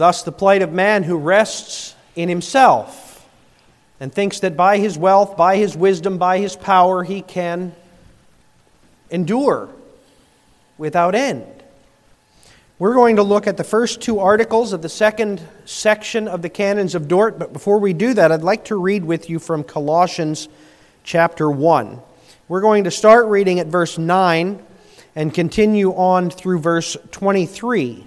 Thus, the plight of man who rests in himself and thinks that by his wealth, by his wisdom, by his power, he can endure without end. We're going to look at the first two articles of the second section of the Canons of Dort, but before we do that, I'd like to read with you from Colossians chapter 1. We're going to start reading at verse 9 and continue on through verse 23.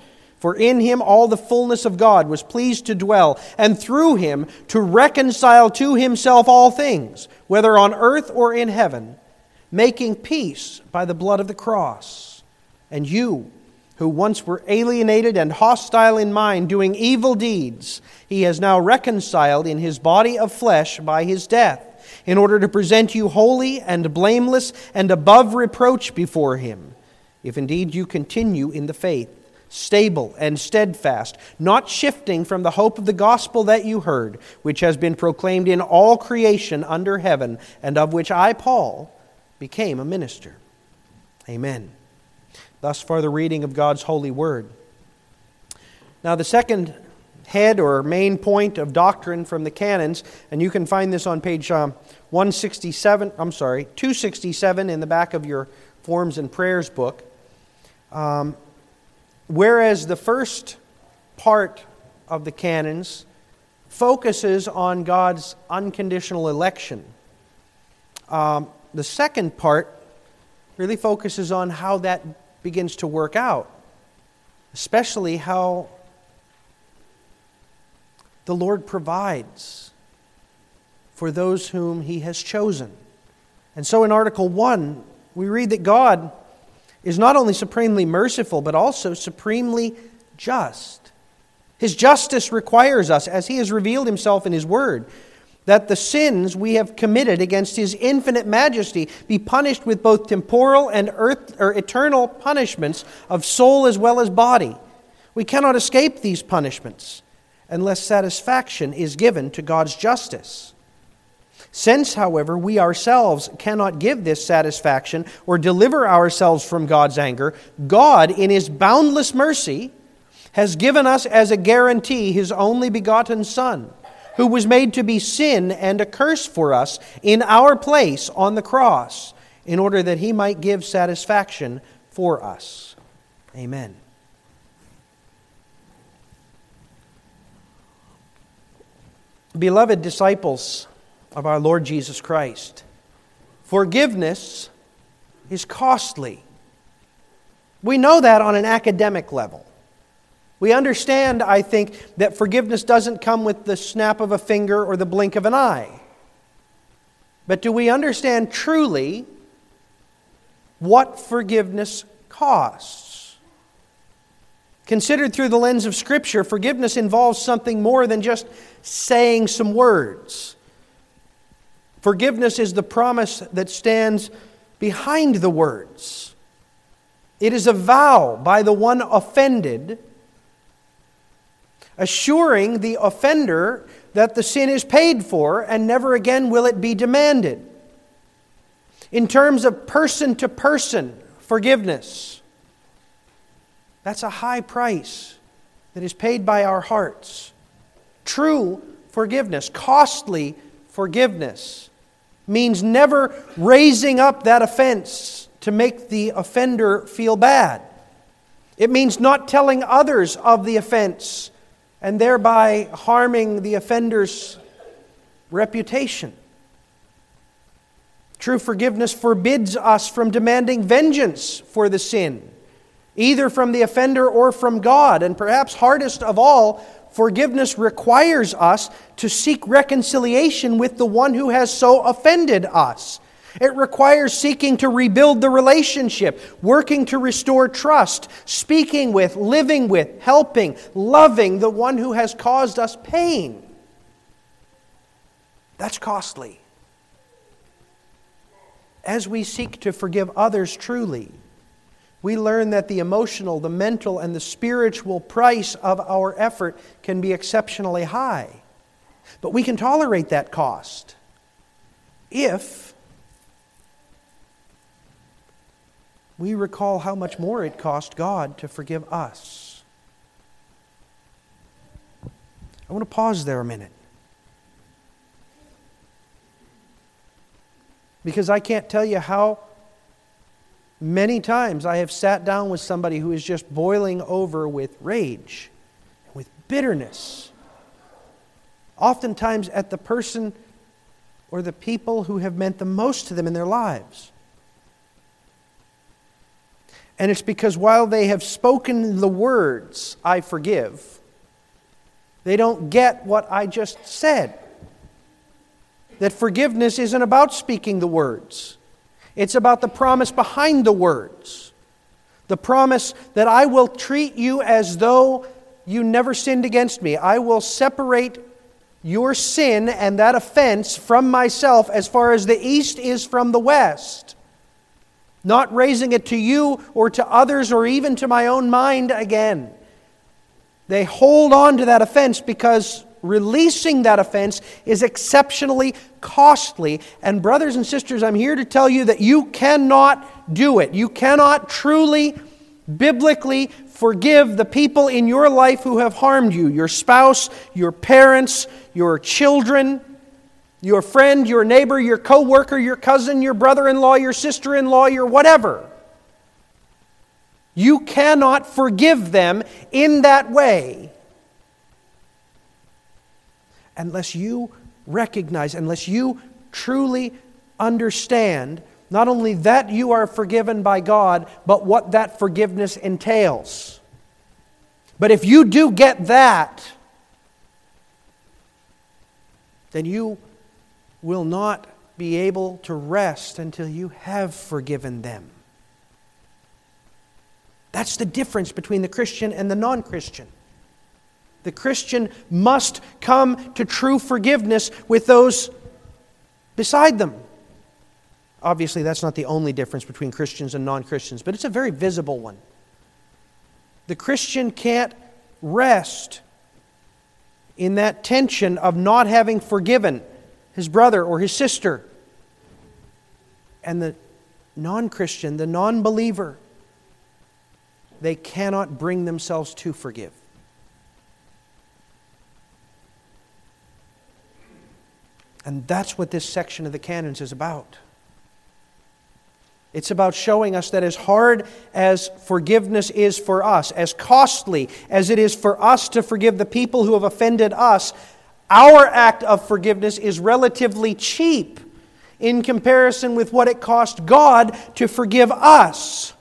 For in him all the fullness of God was pleased to dwell, and through him to reconcile to himself all things, whether on earth or in heaven, making peace by the blood of the cross. And you, who once were alienated and hostile in mind, doing evil deeds, he has now reconciled in his body of flesh by his death, in order to present you holy and blameless and above reproach before him, if indeed you continue in the faith stable and steadfast, not shifting from the hope of the gospel that you heard, which has been proclaimed in all creation under heaven, and of which I, Paul, became a minister. Amen. Thus far, the reading of God's holy word. Now, the second head or main point of doctrine from the canons, and you can find this on page um, 167, I'm sorry, 267 in the back of your Forms and Prayers book. Um, Whereas the first part of the canons focuses on God's unconditional election, um, the second part really focuses on how that begins to work out, especially how the Lord provides for those whom He has chosen. And so in Article 1, we read that God is not only supremely merciful, but also supremely just. His justice requires us, as He has revealed Himself in His Word, that the sins we have committed against His infinite majesty be punished with both temporal and earth, or eternal punishments of soul as well as body. We cannot escape these punishments unless satisfaction is given to God's justice. Since, however, we ourselves cannot give this satisfaction or deliver ourselves from God's anger, God, in His boundless mercy, has given us as a guarantee His only begotten Son, who was made to be sin and a curse for us in our place on the cross, in order that He might give satisfaction for us. Amen. Beloved disciples, of our Lord Jesus Christ. Forgiveness is costly. We know that on an academic level. We understand, I think, that forgiveness doesn't come with the snap of a finger or the blink of an eye. But do we understand truly what forgiveness costs? Considered through the lens of Scripture, forgiveness involves something more than just saying some words. Forgiveness is the promise that stands behind the words. It is a vow by the one offended, assuring the offender that the sin is paid for and never again will it be demanded. In terms of person to person forgiveness. That's a high price that is paid by our hearts. True forgiveness, costly forgiveness, means never raising up that offense to make the offender feel bad. It means not telling others of the offense and thereby harming the offender's reputation. True forgiveness forbids us from demanding vengeance for the sin, either from the offender or from God. And perhaps hardest of all, forgiveness requires us to seek reconciliation with the one who has so offended us. It requires seeking to rebuild the relationship, working to restore trust, speaking with, living with, helping, loving the one who has caused us pain. That's costly. As we seek to forgive others truly, we learn that the emotional, the mental, and the spiritual price of our effort can be exceptionally high. But we can tolerate that cost if we recall how much more it cost God to forgive us. I want to pause there a minute. Because I can't tell you how many times I have sat down with somebody who is just boiling over with rage, with bitterness. Oftentimes at the person or the people who have meant the most to them in their lives. And it's because while they have spoken the words, I forgive, they don't get what I just said. That forgiveness isn't about speaking the words, it's about the promise behind the words. The promise that I will treat you as though you never sinned against me. I will separate your sin and that offense from myself as far as the east is from the west not raising it to you or to others or even to my own mind again. They hold on to that offense because releasing that offense is exceptionally costly. And, brothers and sisters, I'm here to tell you that you cannot do it. You cannot truly, biblically forgive the people in your life who have harmed you your spouse, your parents, your children your friend, your neighbor, your coworker, your cousin, your brother-in-law, your sister-in-law, your whatever. You cannot forgive them in that way unless you recognize, unless you truly understand not only that you are forgiven by God, but what that forgiveness entails. But if you do get that, then you will not be able to rest until you have forgiven them. That's the difference between the Christian and the non Christian. The Christian must come to true forgiveness with those beside them. Obviously, that's not the only difference between Christians and non Christians, but it's a very visible one. The Christian can't rest in that tension of not having forgiven his brother or his sister. And the non Christian, the non believer, they cannot bring themselves to forgive. And that's what this section of the canons is about. It's about showing us that as hard as forgiveness is for us, as costly as it is for us to forgive the people who have offended us, our act of forgiveness is relatively cheap in comparison with what it cost God to forgive us.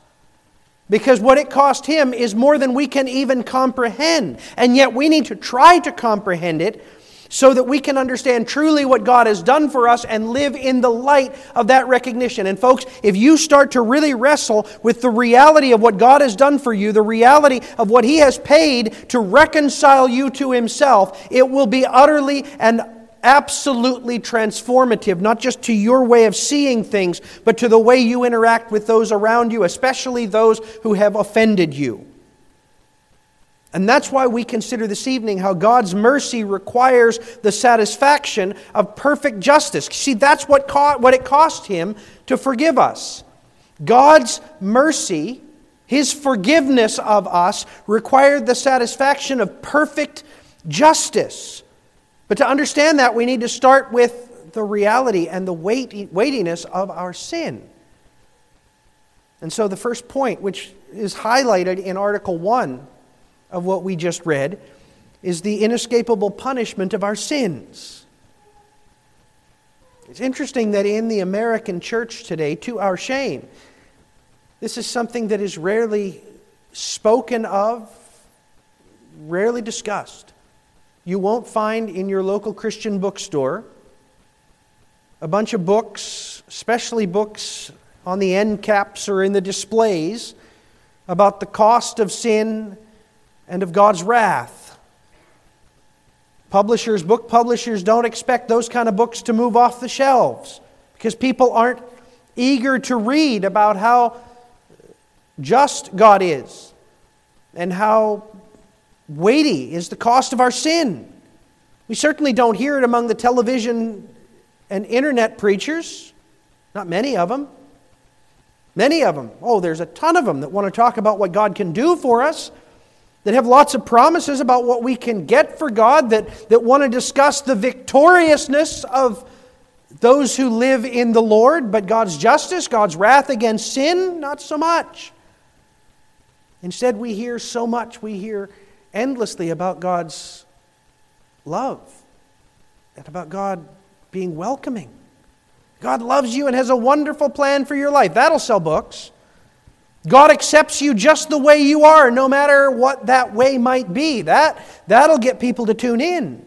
Because what it cost Him is more than we can even comprehend. And yet we need to try to comprehend it so that we can understand truly what God has done for us and live in the light of that recognition. And, folks, if you start to really wrestle with the reality of what God has done for you, the reality of what He has paid to reconcile you to Himself, it will be utterly and absolutely transformative, not just to your way of seeing things, but to the way you interact with those around you, especially those who have offended you. And that's why we consider this evening how God's mercy requires the satisfaction of perfect justice. See, that's what, co- what it cost him to forgive us. God's mercy, His forgiveness of us, required the satisfaction of perfect justice. But to understand that, we need to start with the reality and the weight, weightiness of our sin. And so, the first point, which is highlighted in Article 1 of what we just read, is the inescapable punishment of our sins. It's interesting that in the American church today, to our shame, this is something that is rarely spoken of, rarely discussed. You won't find in your local Christian bookstore a bunch of books, especially books on the end caps or in the displays, about the cost of sin and of God's wrath. Publishers, book publishers, don't expect those kind of books to move off the shelves because people aren't eager to read about how just God is and how weighty is the cost of our sin. We certainly don't hear it among the television and internet preachers, not many of them. Many of them. Oh, there's a ton of them that want to talk about what God can do for us, that have lots of promises about what we can get for God, that, that want to discuss the victoriousness of those who live in the Lord, but God's justice, God's wrath against sin, not so much. Instead, we hear so much, we hear endlessly about God's love and about God being welcoming. God loves you and has a wonderful plan for your life. That'll sell books. God accepts you just the way you are, no matter what that way might be. That, that'll get people to tune in.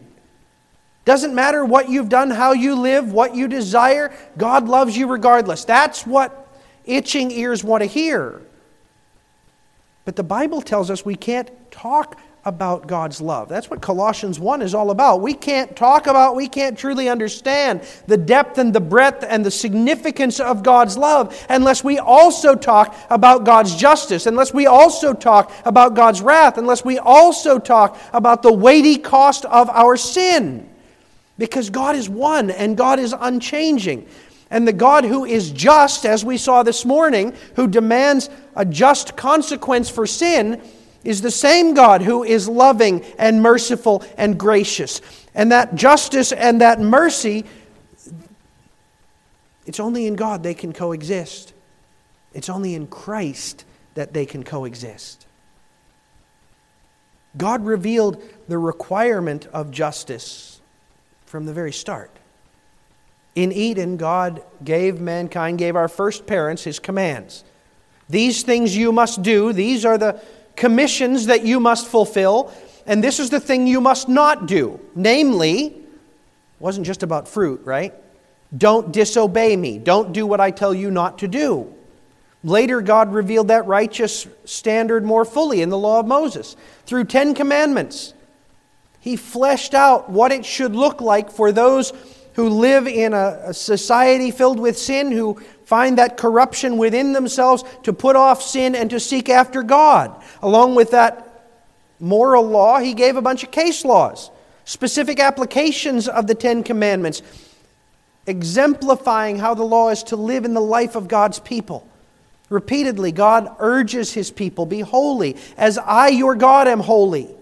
Doesn't matter what you've done, how you live, what you desire, God loves you regardless. That's what itching ears want to hear. But the Bible tells us we can't talk about God's love. That's what Colossians 1 is all about. We can't talk about, we can't truly understand the depth and the breadth and the significance of God's love unless we also talk about God's justice, unless we also talk about God's wrath, unless we also talk about the weighty cost of our sin. Because God is one and God is unchanging. And the God who is just, as we saw this morning, who demands a just consequence for sin, is the same God who is loving and merciful and gracious. And that justice and that mercy, it's only in God they can coexist. It's only in Christ that they can coexist. God revealed the requirement of justice from the very start. In Eden, God gave mankind, gave our first parents his commands. These things you must do, these are the commissions that you must fulfill, and this is the thing you must not do. Namely, wasn't just about fruit, right? Don't disobey me. Don't do what I tell you not to do. Later, God revealed that righteous standard more fully in the law of Moses through Ten Commandments. He fleshed out what it should look like for those who live in a, a society filled with sin, who find that corruption within themselves to put off sin and to seek after God. Along with that moral law, he gave a bunch of case laws, specific applications of the Ten Commandments, exemplifying how the law is to live in the life of God's people. Repeatedly, God urges his people, Be holy, as I, your God, am holy.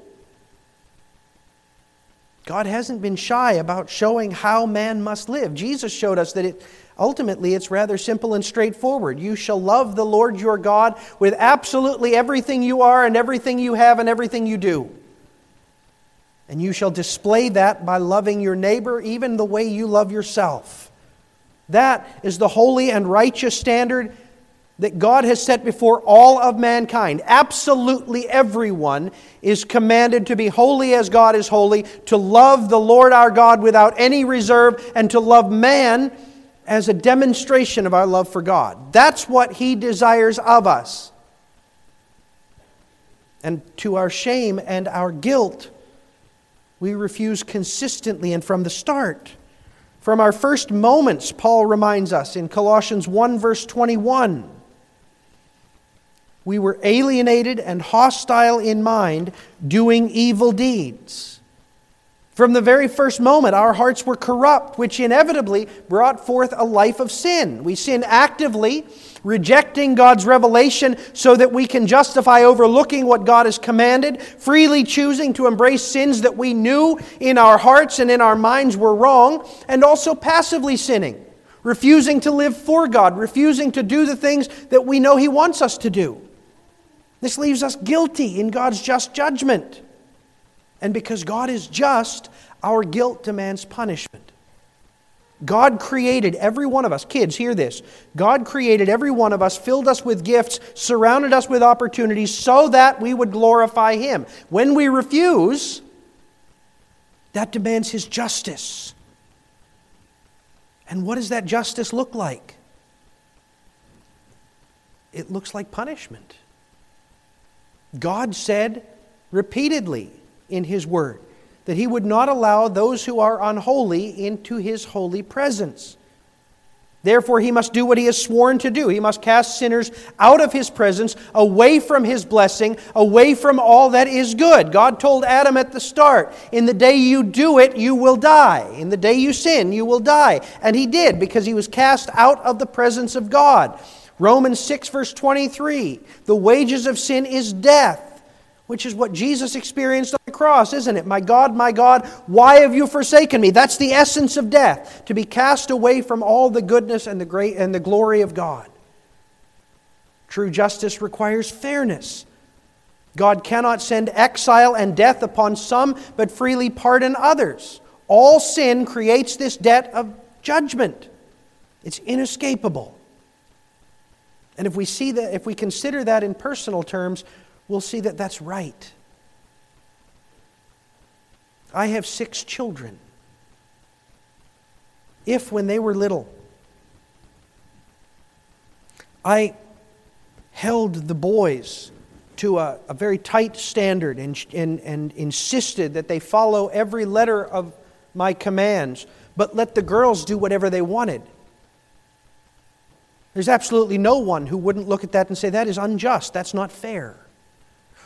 God hasn't been shy about showing how man must live. Jesus showed us that it, ultimately it's rather simple and straightforward. You shall love the Lord your God with absolutely everything you are and everything you have and everything you do. And you shall display that by loving your neighbor even the way you love yourself. That is the holy and righteous standard that God has set before all of mankind. Absolutely everyone is commanded to be holy as God is holy, to love the Lord our God without any reserve, and to love man as a demonstration of our love for God. That's what He desires of us. And to our shame and our guilt, we refuse consistently and from the start. From our first moments, Paul reminds us in Colossians 1, verse 21 we were alienated and hostile in mind, doing evil deeds. From the very first moment, our hearts were corrupt, which inevitably brought forth a life of sin. We sin actively, rejecting God's revelation so that we can justify overlooking what God has commanded, freely choosing to embrace sins that we knew in our hearts and in our minds were wrong, and also passively sinning, refusing to live for God, refusing to do the things that we know He wants us to do. This leaves us guilty in God's just judgment. And because God is just, our guilt demands punishment. God created every one of us. Kids, hear this. God created every one of us, filled us with gifts, surrounded us with opportunities so that we would glorify Him. When we refuse, that demands His justice. And what does that justice look like? It looks like punishment. God said repeatedly, in His Word, that He would not allow those who are unholy into His holy presence. Therefore, he must do what he has sworn to do. He must cast sinners out of his presence, away from his blessing, away from all that is good. God told Adam at the start, In the day you do it, you will die. In the day you sin, you will die. And he did, because he was cast out of the presence of God. Romans 6, verse 23 The wages of sin is death which is what Jesus experienced on the cross, isn't it? My God, my God, why have you forsaken me? That's the essence of death, to be cast away from all the goodness and the great and the glory of God. True justice requires fairness. God cannot send exile and death upon some, but freely pardon others. All sin creates this debt of judgment. It's inescapable. And if we see that, if we consider that in personal terms, we'll see that that's right. I have six children. If, when they were little, I held the boys to a, a very tight standard and, and, and insisted that they follow every letter of my commands, but let the girls do whatever they wanted. There's absolutely no one who wouldn't look at that and say, that is unjust, that's not fair.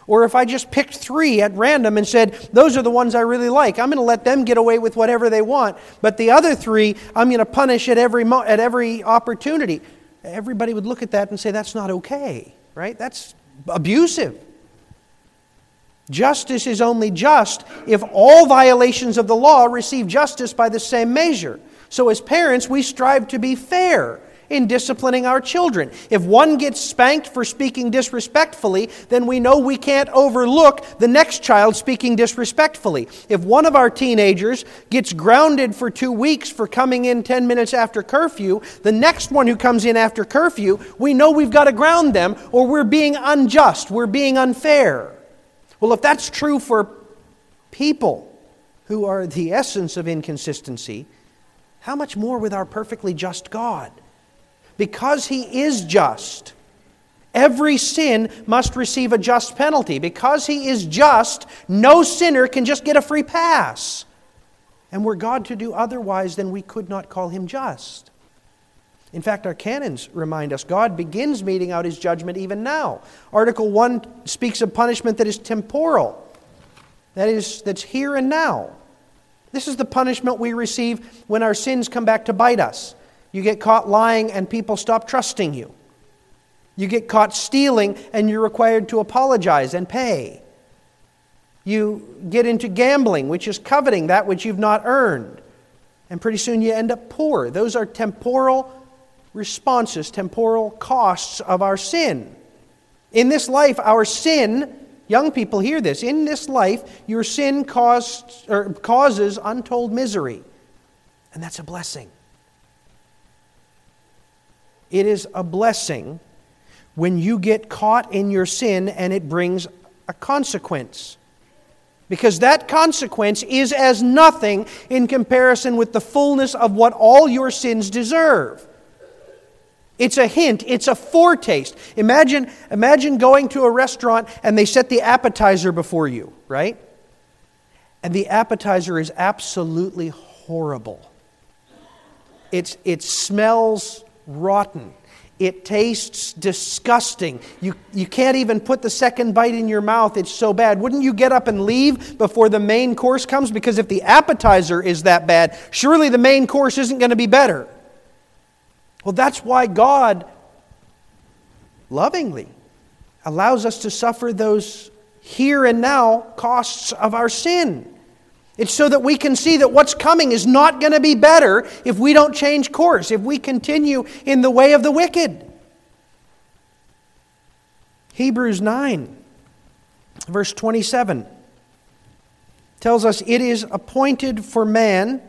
Or if I just picked three at random and said, those are the ones I really like, I'm going to let them get away with whatever they want. But the other three, I'm going to punish at every, mo- at every opportunity. Everybody would look at that and say, that's not okay, right? That's abusive. Justice is only just if all violations of the law receive justice by the same measure. So, as parents, we strive to be fair in disciplining our children. If one gets spanked for speaking disrespectfully, then we know we can't overlook the next child speaking disrespectfully. If one of our teenagers gets grounded for two weeks for coming in 10 minutes after curfew, the next one who comes in after curfew, we know we've got to ground them or we're being unjust, we're being unfair. Well, if that's true for people who are the essence of inconsistency, how much more with our perfectly just God? Because he is just. Every sin must receive a just penalty. Because he is just, no sinner can just get a free pass. And were God to do otherwise, then we could not call him just. In fact, our canons remind us God begins meting out his judgment even now. Article 1 speaks of punishment that is temporal, that is, that's here and now. This is the punishment we receive when our sins come back to bite us. You get caught lying and people stop trusting you. You get caught stealing and you're required to apologize and pay. You get into gambling, which is coveting that which you've not earned. And pretty soon you end up poor. Those are temporal responses, temporal costs of our sin. In this life, our sin, young people hear this, in this life, your sin or causes untold misery. And that's a blessing. It is a blessing when you get caught in your sin and it brings a consequence. Because that consequence is as nothing in comparison with the fullness of what all your sins deserve. It's a hint, it's a foretaste. Imagine, imagine going to a restaurant and they set the appetizer before you, right? And the appetizer is absolutely horrible. It's, it smells rotten. It tastes disgusting. You, you can't even put the second bite in your mouth. It's so bad. Wouldn't you get up and leave before the main course comes? Because if the appetizer is that bad, surely the main course isn't going to be better. Well, that's why God lovingly allows us to suffer those here and now costs of our sin. It's so that we can see that what's coming is not going to be better if we don't change course, if we continue in the way of the wicked. Hebrews 9, verse 27, tells us it is appointed for man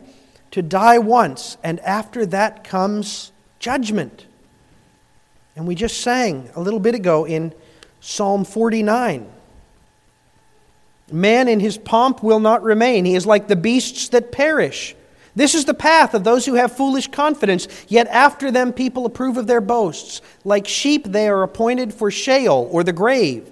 to die once, and after that comes judgment. And we just sang a little bit ago in Psalm 49. Man in his pomp will not remain. He is like the beasts that perish. This is the path of those who have foolish confidence, yet after them people approve of their boasts. Like sheep, they are appointed for Sheol or the grave.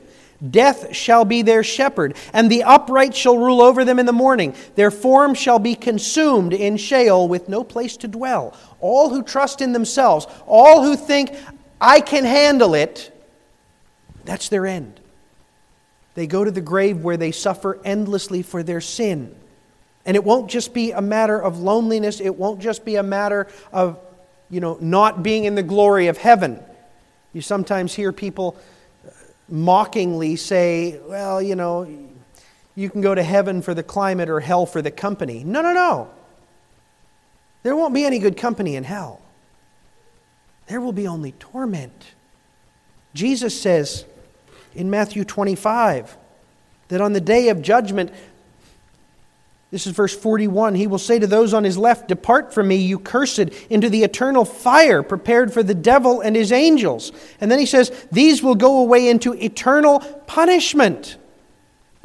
Death shall be their shepherd, and the upright shall rule over them in the morning. Their form shall be consumed in Sheol with no place to dwell. All who trust in themselves, all who think, I can handle it, that's their end. They go to the grave where they suffer endlessly for their sin. And it won't just be a matter of loneliness, it won't just be a matter of, you know, not being in the glory of heaven. You sometimes hear people mockingly say, well, you know, you can go to heaven for the climate or hell for the company. No, no, no. There won't be any good company in hell. There will be only torment. Jesus says, in Matthew 25 that on the day of judgment, this is verse 41. He will say to those on his left, Depart from me, you cursed, into the eternal fire prepared for the devil and his angels. And then he says, These will go away into eternal punishment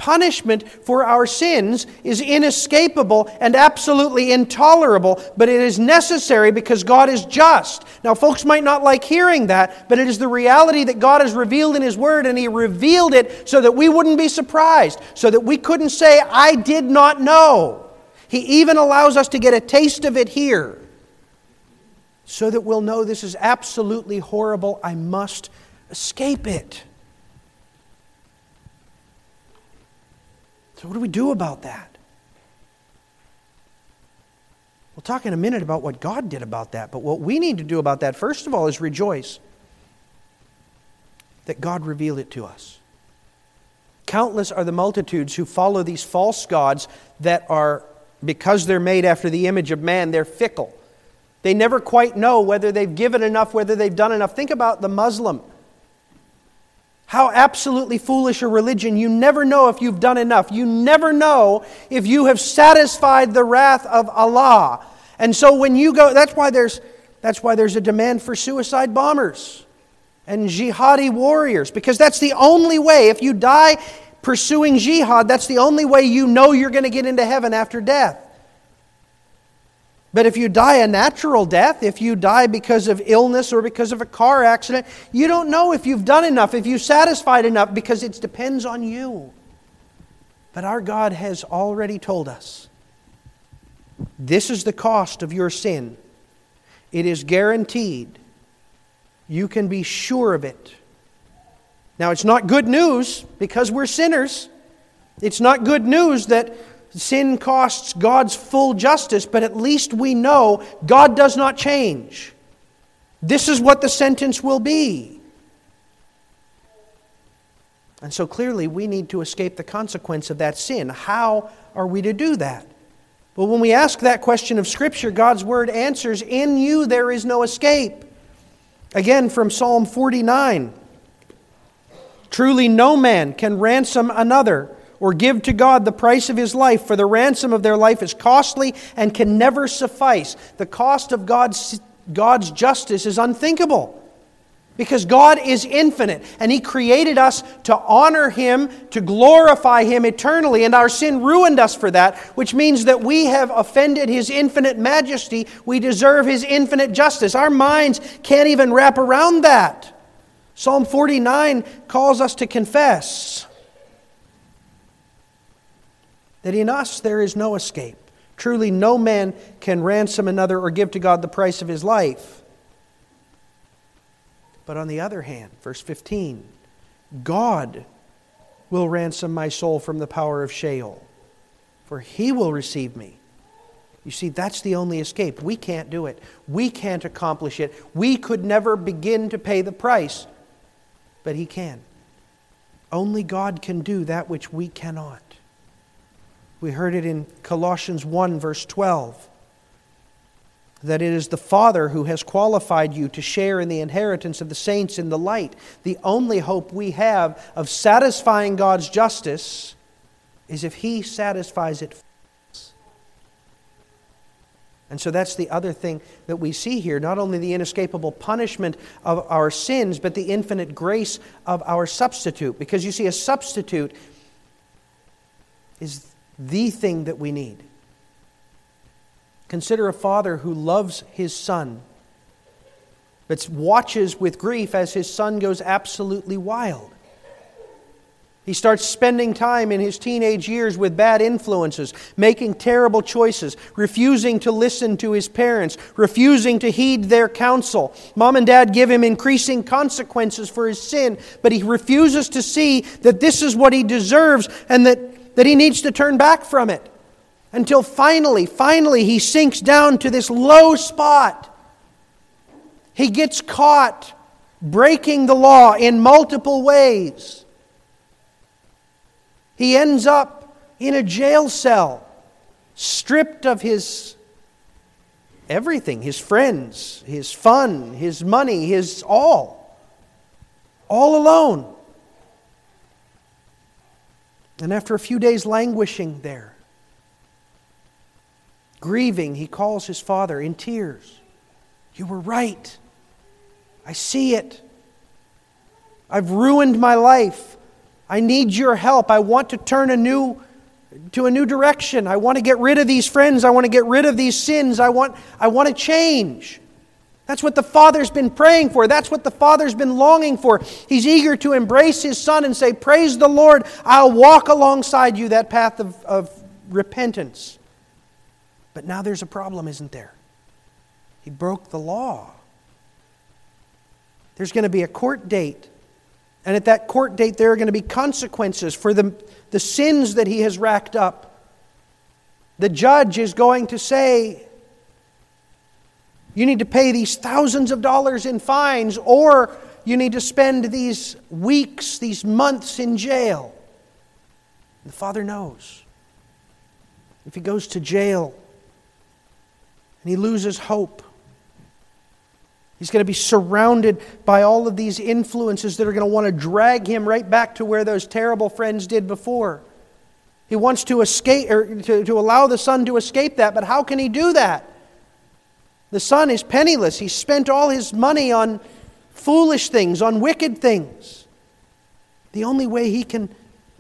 punishment for our sins is inescapable and absolutely intolerable, but it is necessary because God is just. Now, folks might not like hearing that, but it is the reality that God has revealed in His Word, and He revealed it so that we wouldn't be surprised, so that we couldn't say, I did not know. He even allows us to get a taste of it here so that we'll know this is absolutely horrible. I must escape it. So, what do we do about that? We'll talk in a minute about what God did about that, but what we need to do about that, first of all, is rejoice that God revealed it to us. Countless are the multitudes who follow these false gods that are, because they're made after the image of man, they're fickle. They never quite know whether they've given enough, whether they've done enough. Think about the Muslim how absolutely foolish a religion. You never know if you've done enough. You never know if you have satisfied the wrath of Allah. And so when you go, that's why there's, that's why there's a demand for suicide bombers and jihadi warriors, because that's the only way. If you die pursuing jihad, that's the only way you know you're going to get into heaven after death. But if you die a natural death, if you die because of illness or because of a car accident, you don't know if you've done enough, if you've satisfied enough, because it depends on you. But our God has already told us this is the cost of your sin. It is guaranteed. You can be sure of it. Now, it's not good news because we're sinners. It's not good news that Sin costs God's full justice, but at least we know God does not change. This is what the sentence will be. And so clearly, we need to escape the consequence of that sin. How are we to do that? Well, when we ask that question of Scripture, God's Word answers In you there is no escape. Again, from Psalm 49 Truly, no man can ransom another or give to God the price of his life, for the ransom of their life is costly and can never suffice. The cost of God's, God's justice is unthinkable. Because God is infinite and He created us to honor Him, to glorify Him eternally, and our sin ruined us for that, which means that we have offended His infinite majesty. We deserve His infinite justice. Our minds can't even wrap around that. Psalm 49 calls us to confess that in us there is no escape. Truly, no man can ransom another or give to God the price of his life. But on the other hand, verse 15, God will ransom my soul from the power of Sheol, for he will receive me. You see, that's the only escape. We can't do it. We can't accomplish it. We could never begin to pay the price, but he can. Only God can do that which we cannot. We heard it in Colossians 1, verse 12 that it is the Father who has qualified you to share in the inheritance of the saints in the light. The only hope we have of satisfying God's justice is if He satisfies it. And so that's the other thing that we see here not only the inescapable punishment of our sins, but the infinite grace of our substitute. Because you see, a substitute is the thing that we need. Consider a father who loves his son, but watches with grief as his son goes absolutely wild. He starts spending time in his teenage years with bad influences, making terrible choices, refusing to listen to his parents, refusing to heed their counsel. Mom and dad give him increasing consequences for his sin, but he refuses to see that this is what he deserves and that, that he needs to turn back from it until finally, finally, he sinks down to this low spot. He gets caught breaking the law in multiple ways. He ends up in a jail cell, stripped of his everything his friends, his fun, his money, his all. All alone. And after a few days languishing there, Grieving, he calls his father in tears. You were right. I see it. I've ruined my life. I need your help. I want to turn a new to a new direction. I want to get rid of these friends. I want to get rid of these sins. I want I want to change. That's what the father's been praying for. That's what the father's been longing for. He's eager to embrace his son and say, Praise the Lord. I'll walk alongside you that path of, of repentance. But now there's a problem, isn't there? He broke the law. There's going to be a court date. And at that court date, there are going to be consequences for the, the sins that he has racked up. The judge is going to say, You need to pay these thousands of dollars in fines, or you need to spend these weeks, these months in jail. The father knows. If he goes to jail, and he loses hope. He's going to be surrounded by all of these influences that are going to want to drag him right back to where those terrible friends did before. He wants to escape or to, to allow the son to escape that, but how can he do that? The son is penniless. He spent all his money on foolish things, on wicked things. The only way he can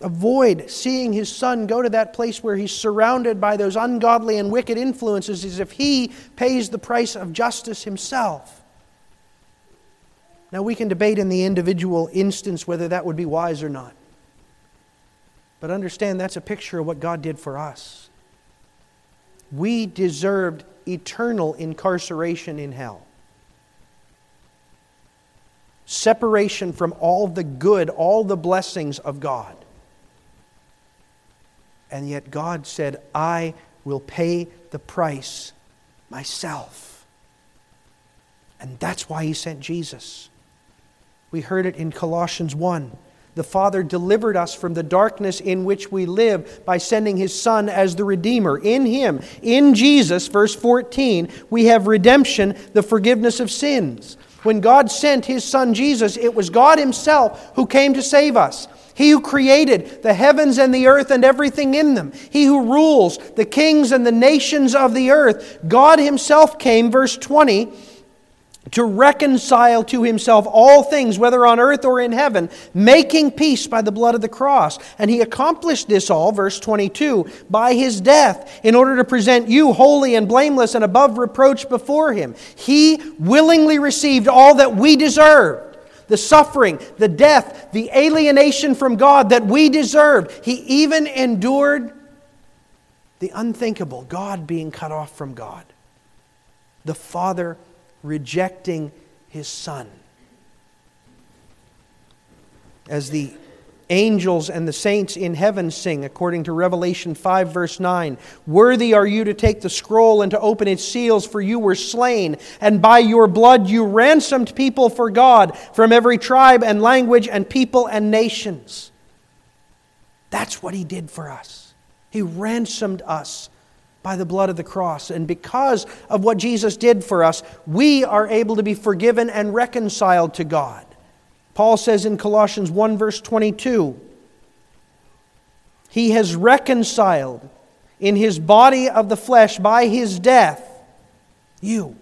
avoid seeing his son go to that place where he's surrounded by those ungodly and wicked influences is if he pays the price of justice himself. Now, we can debate in the individual instance whether that would be wise or not. But understand that's a picture of what God did for us. We deserved eternal incarceration in hell separation from all the good, all the blessings of God. And yet God said, I will pay the price myself. And that's why he sent Jesus. We heard it in Colossians 1. The Father delivered us from the darkness in which we live by sending His Son as the Redeemer. In Him, in Jesus, verse 14, we have redemption, the forgiveness of sins. When God sent His Son Jesus, it was God Himself who came to save us. He who created the heavens and the earth and everything in them. He who rules the kings and the nations of the earth. God Himself came, verse 20, to reconcile to Himself all things, whether on earth or in heaven, making peace by the blood of the cross. And He accomplished this all, verse 22, by His death, in order to present you holy and blameless and above reproach before Him. He willingly received all that we deserved the suffering, the death, the alienation from God that we deserved. He even endured the unthinkable God being cut off from God, the Father rejecting his Son. as the angels and the saints in heaven sing, according to Revelation 5, verse 9. Worthy are you to take the scroll and to open its seals, for you were slain, and by your blood you ransomed people for God from every tribe and language and people and nations. That's what he did for us. He ransomed us by the blood of the cross. And because of what Jesus did for us, we are able to be forgiven and reconciled to God. Paul says in Colossians 1, verse 22, He has reconciled in His body of the flesh by His death you.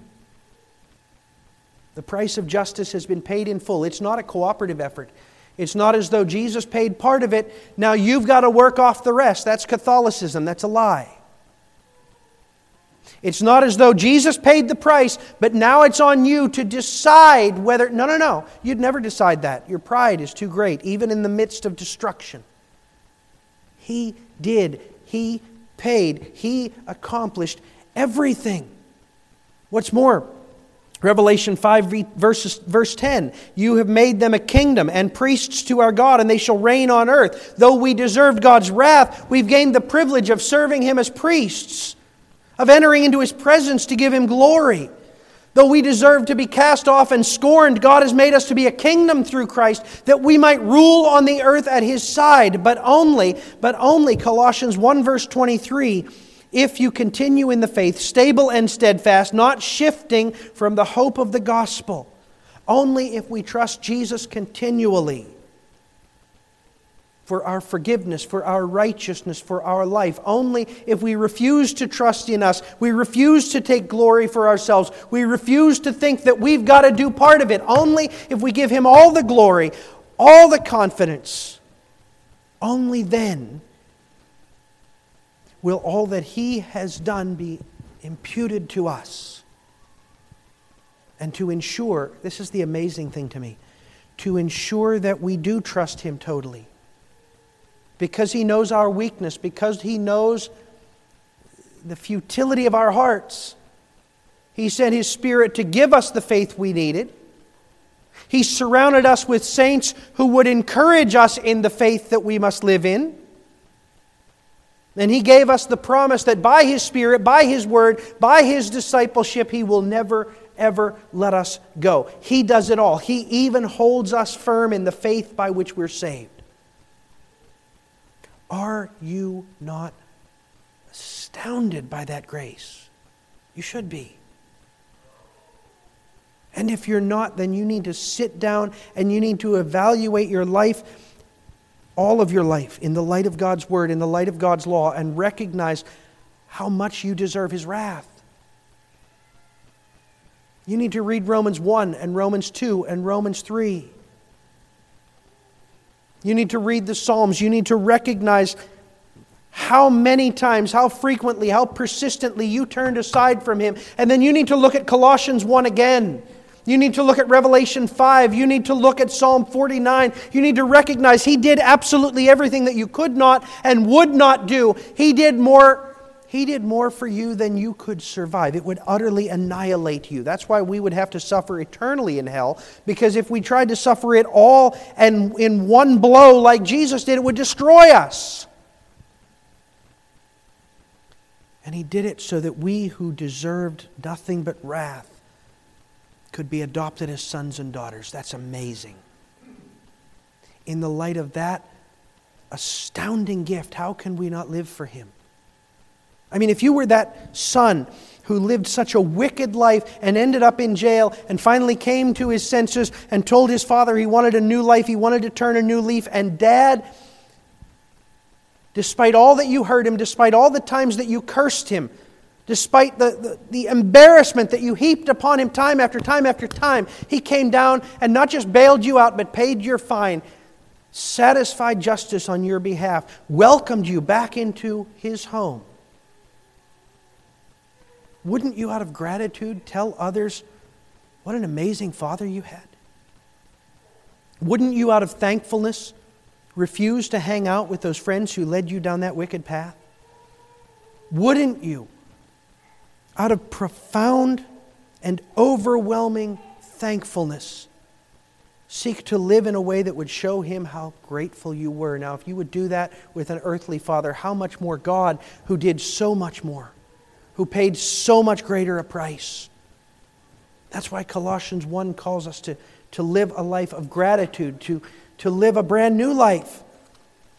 The price of justice has been paid in full. It's not a cooperative effort. It's not as though Jesus paid part of it, now you've got to work off the rest. That's Catholicism. That's a lie. It's not as though Jesus paid the price, but now it's on you to decide whether. No, no, no. You'd never decide that. Your pride is too great, even in the midst of destruction. He did. He paid. He accomplished everything. What's more, Revelation 5, verse, verse 10 You have made them a kingdom and priests to our God, and they shall reign on earth. Though we deserved God's wrath, we've gained the privilege of serving Him as priests of entering into his presence to give him glory. Though we deserve to be cast off and scorned, God has made us to be a kingdom through Christ that we might rule on the earth at his side, but only, but only, Colossians 1 verse 23, if you continue in the faith, stable and steadfast, not shifting from the hope of the gospel. Only if we trust Jesus continually for our forgiveness, for our righteousness, for our life. Only if we refuse to trust in us, we refuse to take glory for ourselves, we refuse to think that we've got to do part of it. Only if we give Him all the glory, all the confidence, only then will all that He has done be imputed to us. And to ensure, this is the amazing thing to me, to ensure that we do trust Him totally because He knows our weakness, because He knows the futility of our hearts. He sent His Spirit to give us the faith we needed. He surrounded us with saints who would encourage us in the faith that we must live in. And He gave us the promise that by His Spirit, by His Word, by His discipleship, He will never, ever let us go. He does it all. He even holds us firm in the faith by which we're saved. Are you not astounded by that grace? You should be. And if you're not, then you need to sit down and you need to evaluate your life, all of your life, in the light of God's Word, in the light of God's law, and recognize how much you deserve His wrath. You need to read Romans 1 and Romans 2 and Romans 3. You need to read the Psalms. You need to recognize how many times, how frequently, how persistently you turned aside from Him. And then you need to look at Colossians 1 again. You need to look at Revelation 5. You need to look at Psalm 49. You need to recognize He did absolutely everything that you could not and would not do. He did more he did more for you than you could survive. It would utterly annihilate you. That's why we would have to suffer eternally in hell, because if we tried to suffer it all and in one blow like Jesus did, it would destroy us. And He did it so that we who deserved nothing but wrath could be adopted as sons and daughters. That's amazing. In the light of that astounding gift, how can we not live for Him? I mean, if you were that son who lived such a wicked life and ended up in jail and finally came to his senses and told his father he wanted a new life, he wanted to turn a new leaf, and dad, despite all that you hurt him, despite all the times that you cursed him, despite the, the, the, embarrassment that you heaped upon him time after time after time, he came down and not just bailed you out, but paid your fine, satisfied justice on your behalf, welcomed you back into his home. Wouldn't you, out of gratitude, tell others what an amazing father you had? Wouldn't you, out of thankfulness, refuse to hang out with those friends who led you down that wicked path? Wouldn't you, out of profound and overwhelming thankfulness, Seek to live in a way that would show him how grateful you were. Now, if you would do that with an earthly father, how much more God, who did so much more, who paid so much greater a price. That's why Colossians 1 calls us to, to live a life of gratitude, to, to live a brand new life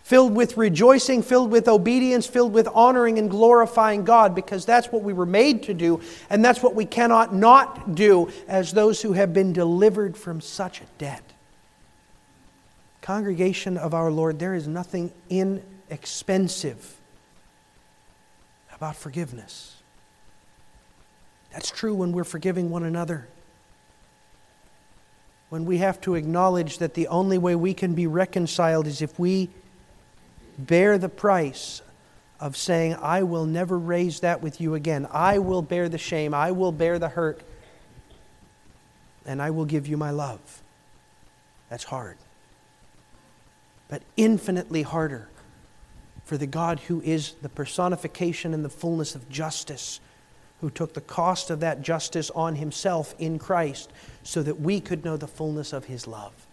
filled with rejoicing, filled with obedience, filled with honoring and glorifying God, because that's what we were made to do, and that's what we cannot not do as those who have been delivered from such a debt. Congregation of our Lord, there is nothing inexpensive about forgiveness. That's true when we're forgiving one another. When we have to acknowledge that the only way we can be reconciled is if we bear the price of saying, I will never raise that with you again. I will bear the shame. I will bear the hurt. And I will give you my love. That's hard. But infinitely harder for the God who is the personification and the fullness of justice, who took the cost of that justice on himself in Christ so that we could know the fullness of his love.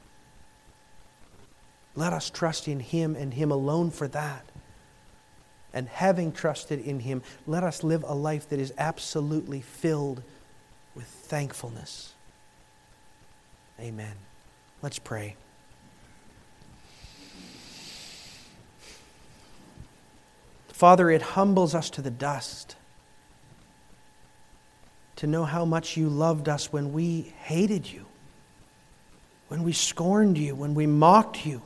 Let us trust in Him and Him alone for that. And having trusted in Him, let us live a life that is absolutely filled with thankfulness. Amen. Let's pray. Father, it humbles us to the dust to know how much you loved us when we hated you, when we scorned you, when we mocked you.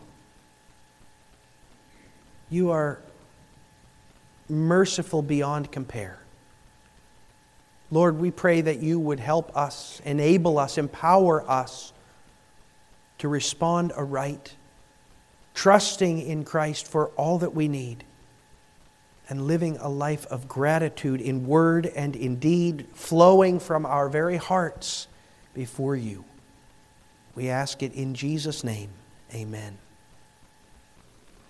You are merciful beyond compare. Lord, we pray that you would help us, enable us, empower us to respond aright, trusting in Christ for all that we need, and living a life of gratitude in word and in deed, flowing from our very hearts before you. We ask it in Jesus' name. Amen.